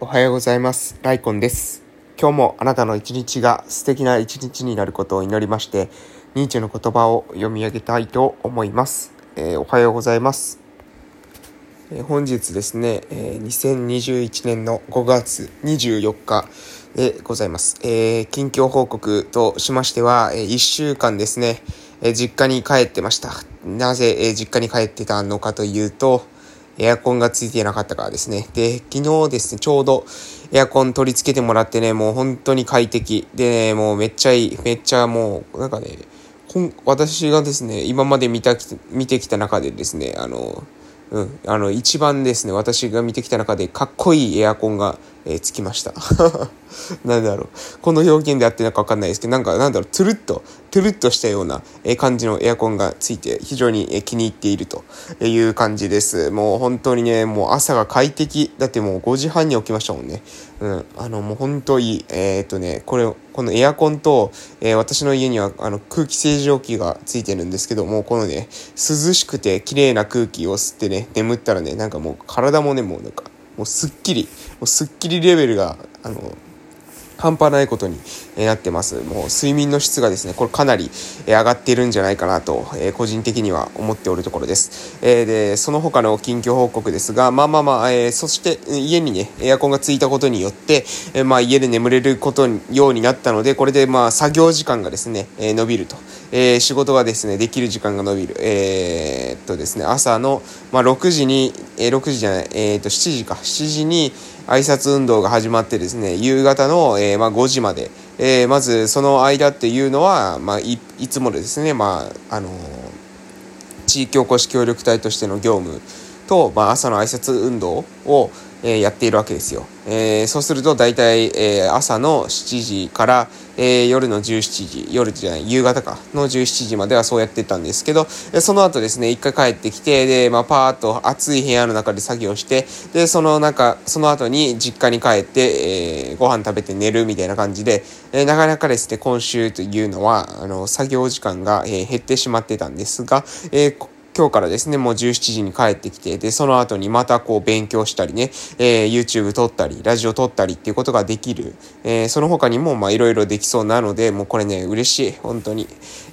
おはようございます。ライコンです。今日もあなたの一日が素敵な一日になることを祈りまして、ニーチェの言葉を読み上げたいと思います。えーおはようございます。えー本日ですね、えー2021年の5月24日でございます。えー近況報告としましては、え1週間ですね、えー実家に帰ってました。なぜ、えー実家に帰ってたのかというと、エアコンがついてなかったからですね。で、昨日ですね、ちょうどエアコン取り付けてもらってね、もう本当に快適。で、ね、もうめっちゃいい。めっちゃもう、なんかね、私がですね、今まで見た、見てきた中でですね、あの、うん、あの、一番ですね、私が見てきた中でかっこいいエアコンが、えーつきました。なんだろう。この表現であってなんかわかんないですけど、なんか、なんだろう、トゥルッと、トゥルッとしたような、え感じのエアコンがついて、非常に、え気に入っているという感じです。もう本当にね、もう朝が快適。だってもう5時半に起きましたもんね。うん。あの、もう本当いい。えーっとね、これ、このエアコンと、えー私の家にはあの空気清浄機がついてるんですけども、このね、涼しくて綺麗な空気を吸ってね、眠ったらね、なんかもう体もね、もうなんか、もうすっきり、うすっきりレベルが、あの、半端ないことになってます。もう睡眠の質がですね、これかなり上がっているんじゃないかなと、え個人的には思っておるところです。えーで、その他の近況報告ですが、まあまあまあ、えーそして家にね、エアコンがついたことによって、えまあ家で眠れることようになったので、これでまあ作業時間がですね、えー伸びると。えー仕事がですね、できる時間が伸びる。えーっとですね、朝の、まあ、6時に、えー6時じゃない、えーっと、7時か、7時に挨拶運動が始まってですね、夕方の、えーまあ、5時まで、えーまずその間っていうのは、まあ、いいつもですね、まあ、あのー地域おこし協力隊としての業務と、まあ、朝の挨拶運動を、えやっているわけですよ。えそうすると大体、え朝の7時から、え夜の17時、夜じゃない、夕方か、の17時まではそうやってたんですけど、その後ですね、一回帰ってきて、で、まあ、パーッと暑い部屋の中で作業して、で、その中、その後に実家に帰って、えーご飯食べて寝るみたいな感じで、えーなかなかですね、今週というのは、あの、作業時間が、えー減ってしまってたんですが、えー今日からですね、もう17時に帰ってきて、で、その後にまたこう勉強したりね、えー YouTube 撮ったり、ラジオ撮ったりっていうことができる。えーその他にもまあいろいろできそうなので、もうこれね、嬉しい。本当に。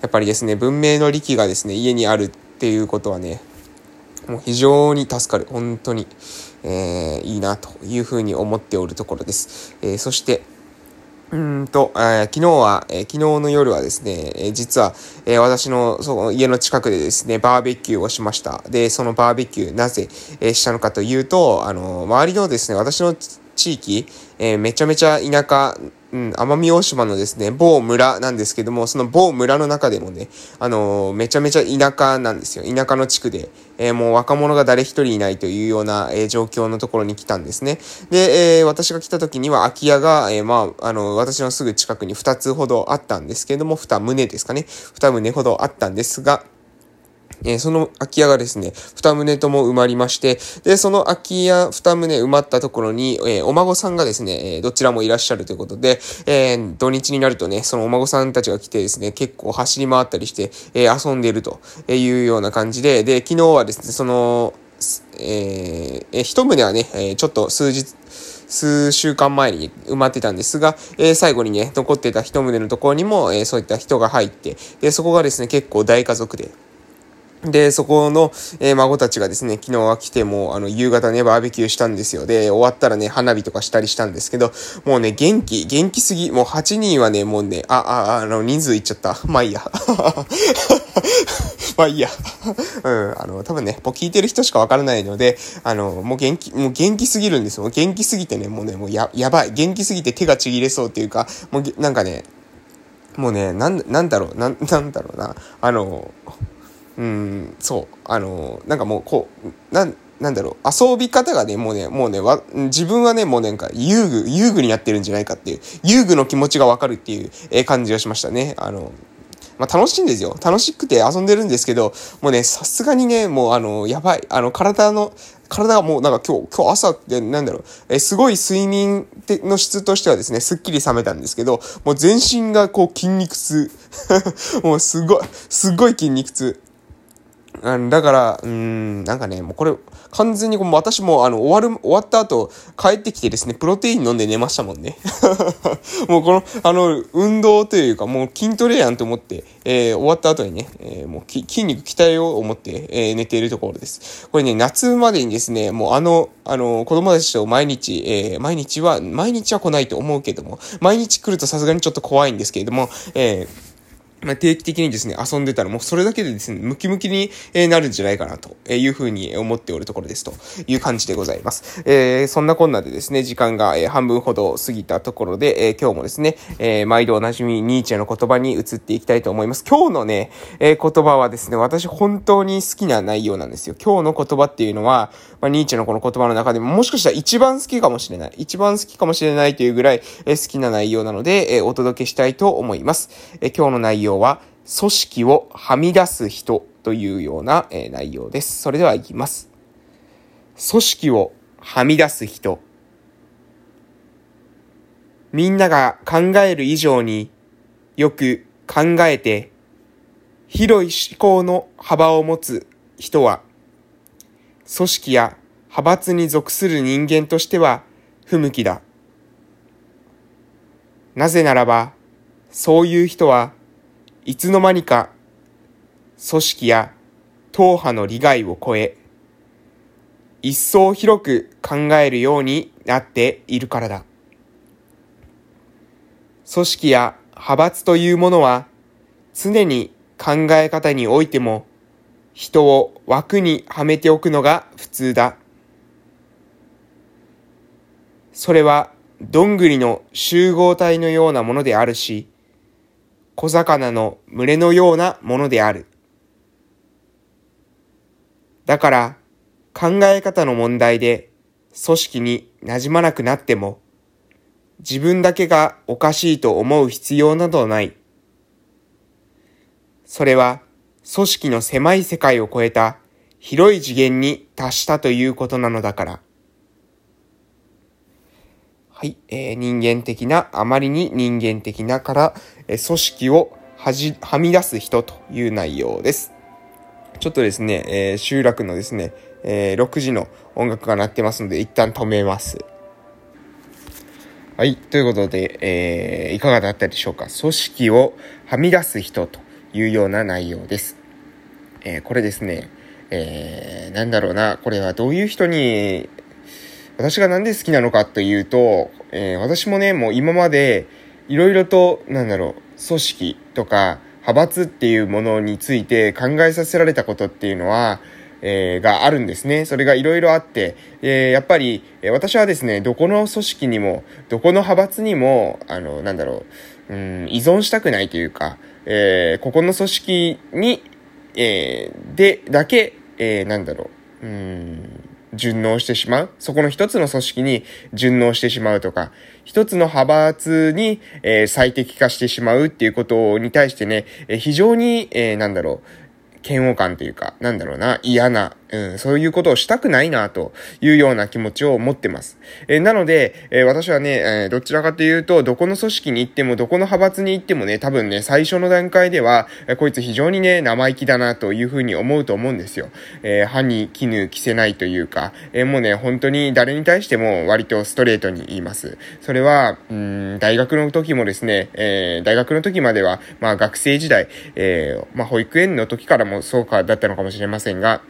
やっぱりですね、文明の利器がですね、家にあるっていうことはね、もう非常に助かる。本当に、えーいいなというふうに思っておるところです。えーそして、うんと、えー昨日は、えー昨日の夜はですね、えー実は、えー私のその家の近くでですね、バーベキューをしました。で、そのバーベキュー、なぜ、えーしたのかというと、あの、周りのですね、私の地域、えーめちゃめちゃ田舎、うん、奄美大島のですね、某村なんですけども、その某村の中でもね、あのーめちゃめちゃ田舎なんですよ。田舎の地区で、えーもう若者が誰一人いないというような、えー状況のところに来たんですね。で、え私が来た時には空き家が、えまあ、あの、私のすぐ近くに2つほどあったんですけども、2棟ですかね。2棟ほどあったんですが、えーその空き家がですね、二棟とも埋まりまして、で、その空き家二棟埋まったところに、えーお孫さんがですね、えーどちらもいらっしゃるということで、えー土日になるとね、そのお孫さんたちが来てですね、結構走り回ったりして、えー遊んでいるというような感じで、で、昨日はですね、その、え一棟はね、えちょっと数日、数週間前に埋まってたんですが、えー最後にね、残ってた一棟のところにも、えーそういった人が入って、で、そこがですね、結構大家族で、で、そこの、えー孫たちがですね、昨日は来ても、あの、夕方ね、バーベキューしたんですよ。で、終わったらね、花火とかしたりしたんですけど、もうね、元気、元気すぎ。もう8人はね、もうね、あ、あ、あの、人数いっちゃった。まあいいや。まあいいや。うん、あの、多分ね、もう聞いてる人しかわからないので、あの、もう元気、もう元気すぎるんですよ。元気すぎてね、もうね、もうや、やばい。元気すぎて手がちぎれそうっていうか、もう、なんかね、もうね、なん、なんだろう、なん、なんだろうな。あの、うん、そう、あの、なんかもう、こう、なん、なんだろう、遊び方がね、もうね、もうね、わ、自分はね、もうなんか、遊具、遊具になってるんじゃないかっていう、遊具の気持ちがわかるっていう、感じがしましたね。あの、まあ、楽しいんですよ。楽しくて遊んでるんですけど、もうね、さすがにね、もうあの、やばい。あの、体の、体がもうなんか今日、今日朝ってなんだろう、えすごい睡眠の質としてはですね、すっきり覚めたんですけど、もう全身がこう筋肉痛。もうすごい、すごい筋肉痛。うん、だから、うん、なんかね、もうこれ、完全にこう私も、あの、終わる、終わった後、帰ってきてですね、プロテイン飲んで寝ましたもんね。もうこの、あの、運動というか、もう筋トレやんと思って、えー、終わった後にね、えー、もう筋肉鍛えようと思って、えー、寝ているところです。これね、夏までにですね、もうあの、あの、子供たちと毎日、えー、毎日は、毎日は来ないと思うけども、毎日来るとさすがにちょっと怖いんですけれども、えー、ま、定期的にですね、遊んでたらもうそれだけでですね、ムキムキになるんじゃないかなというふうに思っておるところですという感じでございます。えー、そんなこんなでですね、時間が半分ほど過ぎたところで、えー、今日もですね、えー、毎度おなじみニーチェの言葉に移っていきたいと思います。今日のね、え、言葉はですね、私本当に好きな内容なんですよ。今日の言葉っていうのは、まあ、ニーチェのこの言葉の中でももしかしたら一番好きかもしれない。一番好きかもしれないというぐらい、え、好きな内容なので、え、お届けしたいと思います。え、今日の内容は、組織をはみ出す人というような、内容です。それではいきます。組織をはみ出す人。みんなが考える以上によく考えて広い思考の幅を持つ人は組織や派閥に属する人間としては不向きだ。なぜならば、そういう人はいつの間にか組織や党派の利害を超え、一層広く考えるようになっているからだ。組織や派閥というものは常に考え方においても人を枠にはめておくのが普通だ。それはどんぐりの集合体のようなものであるし、小魚の群れのようなものである。だから考え方の問題で組織に馴染まなくなっても自分だけがおかしいと思う必要などない。それは組織の狭い世界を超えた広い次元に達したということなのだから。はい、えー、人間的な、あまりに人間的なから、組織をはじ、はみ出す人という内容です。ちょっとですね、えー、集落のですね、えー、6時の音楽が鳴ってますので、一旦止めます。はい、ということで、えー、いかがだったでしょうか？組織をはみ出す人というような内容です。えー、これですね、えー、なんだろうな、これはどういう人に私がなんで好きなのかというと、えー、私もね、もう今まで、いろいろと、なんだろう、組織とか、派閥っていうものについて考えさせられたことっていうのは、えー、があるんですね。それがいろいろあって、えー、やっぱり、え、私はですね、どこの組織にも、どこの派閥にも、あの、なんだろう、うん、依存したくないというか、えー、ここの組織に、えー、で、だけ、えー、なんだろう、うん、順応してしまう。そこの一つの組織に順応してしまうとか、一つの派閥に、えー、最適化してしまうっていうことに対してね、えー、非常に、えー、なんだろう、嫌悪感というか、なんだろうな、嫌な、うん、そういうことをしたくないな、というような気持ちを持ってます。えー、なので、えー、私はね、えー、どちらかというと、どこの組織に行っても、どこの派閥に行ってもね、多分ね、最初の段階では、えこいつ非常にね、生意気だな、というふうに思うと思うんですよ。え歯に絹着せないというか、えもうね、本当に誰に対しても割とストレートに言います。それは、うん、大学の時もですね、え大学の時までは、まあ学生時代、えまあ保育園の時からもそうかだったのかもしれませんが、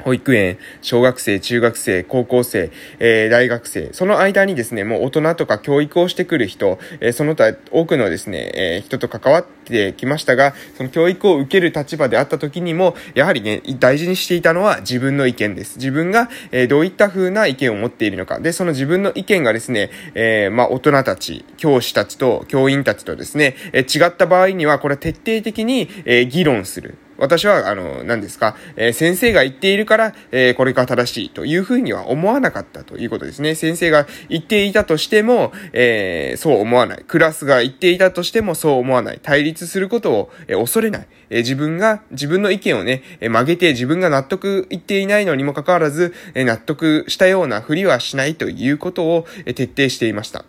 保育園、小学生、中学生、高校生、えー、大学生、その間にですね、もう大人とか教育をしてくる人、えー、その他多くのですね、えー、人と関わってきましたが、その教育を受ける立場であった時にも、やはりね、大事にしていたのは自分の意見です。自分が、えどういった風な意見を持っているのか。で、その自分の意見がですね、えまあ、大人たち、教師たちと教員たちとですね、え違った場合には、これは徹底的に、え議論する。私は、あの、何ですか、えー、先生が言っているから、えー、これが正しいというふうには思わなかったということですね。先生が言っていたとしても、えー、そう思わない。クラスが言っていたとしてもそう思わない。対立することを、え恐れない。え自分が、自分の意見をね、え曲げて自分が納得いっていないのにもかかわらず、え納得したようなふりはしないということを、え徹底していました。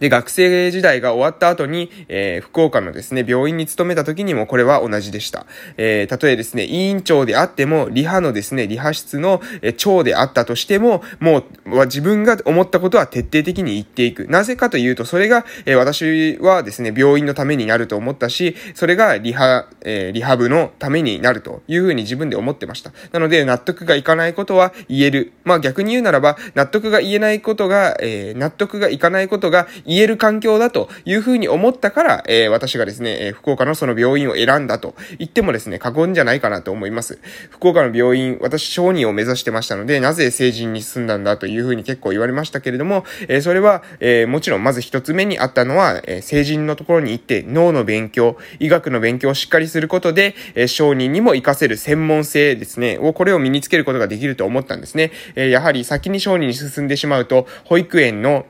で、学生時代が終わった後に、えー、福岡のですね、病院に勤めた時にもこれは同じでした。えー、たとえですね、委員長であっても、リハのですね、リハ室の、え長であったとしても、もう、自分が思ったことは徹底的に言っていく。なぜかというと、それが、えー、私はですね、病院のためになると思ったし、それがリハ、えー、リハブのためになるというふうに自分で思ってました。なので、納得がいかないことは言える。まあ逆に言うならば、納得が言えないことが、えー、納得がいかないことが言える環境だというふうに思ったから、えー、私がですね、え、福岡のその病院を選んだと言ってもですね、過言じゃないかなと思います。福岡の病院、私小児を目指してましたので、なぜ成人に進んだんだというふうに結構言われましたけれども、えー、それは、えー、もちろんまず一つ目にあったのは、え、成人のところに行って脳の勉強、医学の勉強をしっかりすることで、えー、小児にも活かせる専門性ですね、をこれを身につけることができると思ったんですね。え、やはり先に小児に進んでしまうと、保育園の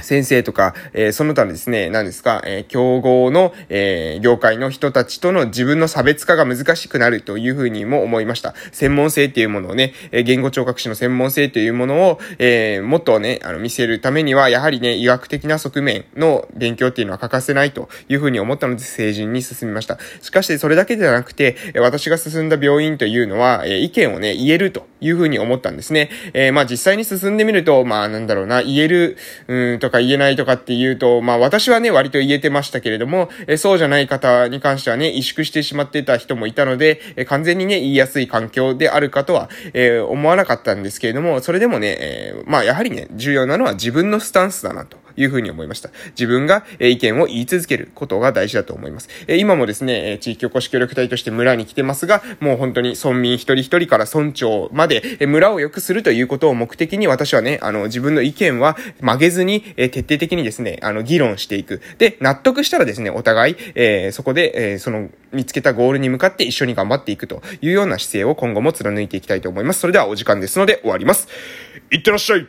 先生とか、えー、その他ですね、何ですか、えー、競合の、えー、業界の人たちとの自分の差別化が難しくなるというふうにも思いました。専門性っていうものをね、え言語聴覚士の専門性というものを、えもっとね、あの、見せるためには、やはりね、医学的な側面の勉強っていうのは欠かせないというふうに思ったので、成人に進みました。しかし、それだけではなくて、私が進んだ病院というのは、え意見をね、言えるというふうに思ったんですね。えまあ、実際に進んでみると、まあ、なんだろうな、言える、うんとか言えないとかっていうと、まあ私はね、割と言えてましたけれども、えそうじゃない方に関してはね、萎縮してしまってた人もいたので、え完全にね、言いやすい環境であるかとは、えー、思わなかったんですけれども、それでもね、えー、まあやはりね、重要なのは自分のスタンスだなと。いうふうに思いました。自分が意見を言い続けることが大事だと思います。今もですね、地域おこし協力隊として村に来てますが、もう本当に村民一人一人から村長まで村を良くするということを目的に私はね、あの自分の意見は曲げずに徹底的にですね、あの議論していく。で、納得したらですね、お互い、えー、そこで、えー、その見つけたゴールに向かって一緒に頑張っていくというような姿勢を今後も貫いていきたいと思います。それではお時間ですので終わります。いってらっしゃい